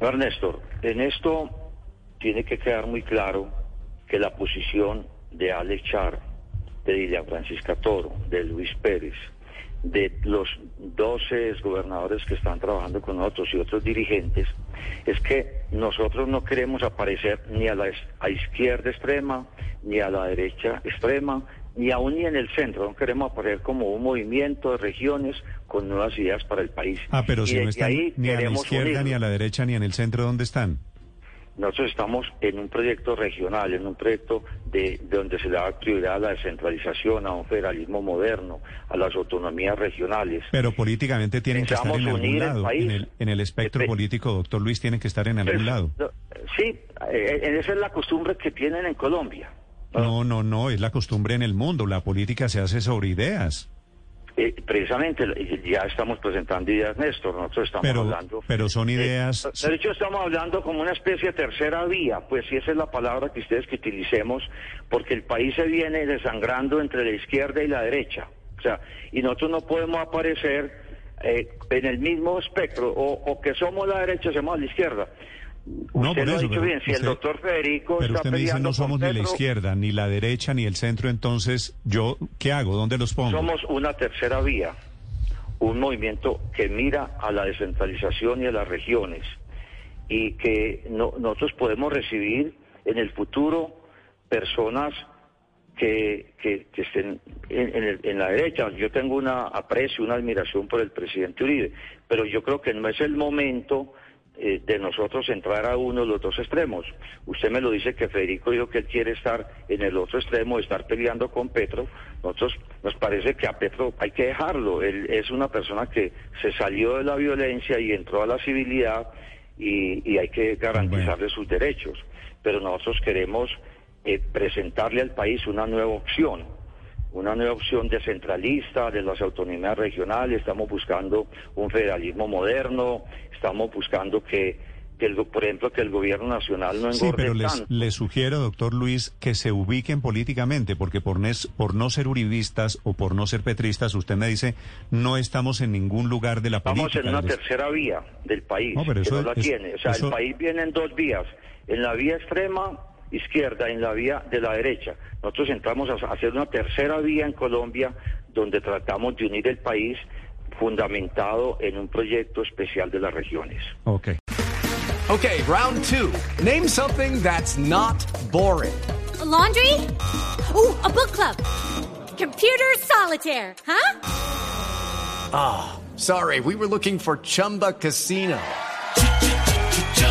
Ernesto, en esto tiene que quedar muy claro que la posición de Alex Char, de Lidia Francisca Toro, de Luis Pérez, de los 12 gobernadores que están trabajando con nosotros y otros dirigentes, es que nosotros no queremos aparecer ni a la izquierda extrema, ni a la derecha extrema, ni aún ni en el centro. No queremos aparecer como un movimiento de regiones con nuevas ideas para el país. Ah, pero Y si no están ahí ni a la izquierda, ni a la derecha, ni en el centro, ¿dónde están? Nosotros estamos en un proyecto regional, en un proyecto de, de donde se le da prioridad a la descentralización, a un federalismo moderno, a las autonomías regionales. Pero políticamente tienen que estar en algún unir el lado. país. En el, en el espectro Espe- político, doctor Luis, tienen que estar en algún Pues, lado. Sí, eh, esa es la costumbre que tienen en Colombia. No, no, no, es la costumbre en el mundo. La política se hace sobre ideas. Eh, precisamente eh, ya estamos presentando ideas, Néstor. Nosotros estamos Pero, hablando. pero son Eh, ideas. de hecho, estamos hablando como una especie de tercera vía, pues si esa es la palabra que ustedes que utilicemos, porque el país se viene desangrando entre la izquierda y la derecha. O sea, y nosotros no podemos aparecer eh, en el mismo espectro, o, o que somos la derecha o somos la izquierda. No, usted por lo ha eso, dicho pero bien, si el doctor Federico Pero está usted me dice no somos ni la izquierda, ni la derecha, ni el centro. Entonces, ¿yo qué hago? ¿Dónde los pongo? Somos una tercera vía, un movimiento que mira a la descentralización y a las regiones y que no- nosotros podemos recibir en el futuro personas que, que- que estén en, en el- en la derecha. Yo tengo una aprecio, una admiración por el presidente Uribe, pero yo creo que no es el momento eh, de nosotros entrar a uno de los dos extremos. Usted me lo dice que Federico dijo que él quiere estar en el otro extremo, estar peleando con Petro. Nosotros nos parece que a Petro hay que dejarlo. Él es una persona que se salió de la violencia y entró a la civilidad y, y hay que garantizarle sus derechos. Pero nosotros queremos eh, presentarle al país una nueva opción una nueva opción descentralista de las autonomías regionales, estamos buscando un federalismo moderno, estamos buscando que, que el, por ejemplo, que el gobierno nacional no Sí, engorde pero les, les sugiero, doctor Luis, que se ubiquen políticamente, porque por, nes- por no ser uribistas o por no ser petristas, usted me dice, no estamos en ningún lugar de la Estamos política. en una Les- tercera vía del país, No, pero que eso no la tiene. O sea, eso- el país viene en dos vías, en la vía extrema izquierda, en la vía de la derecha. Nosotros entramos a hacer una tercera vía en Colombia, donde tratamos de unir el país fundamentado en un proyecto especial de las regiones. Ok. Okay, round two. Name something that's not boring. A laundry? Ooh, a book club. Computer solitaire, huh? Sorry, we were looking for Chumba Casino.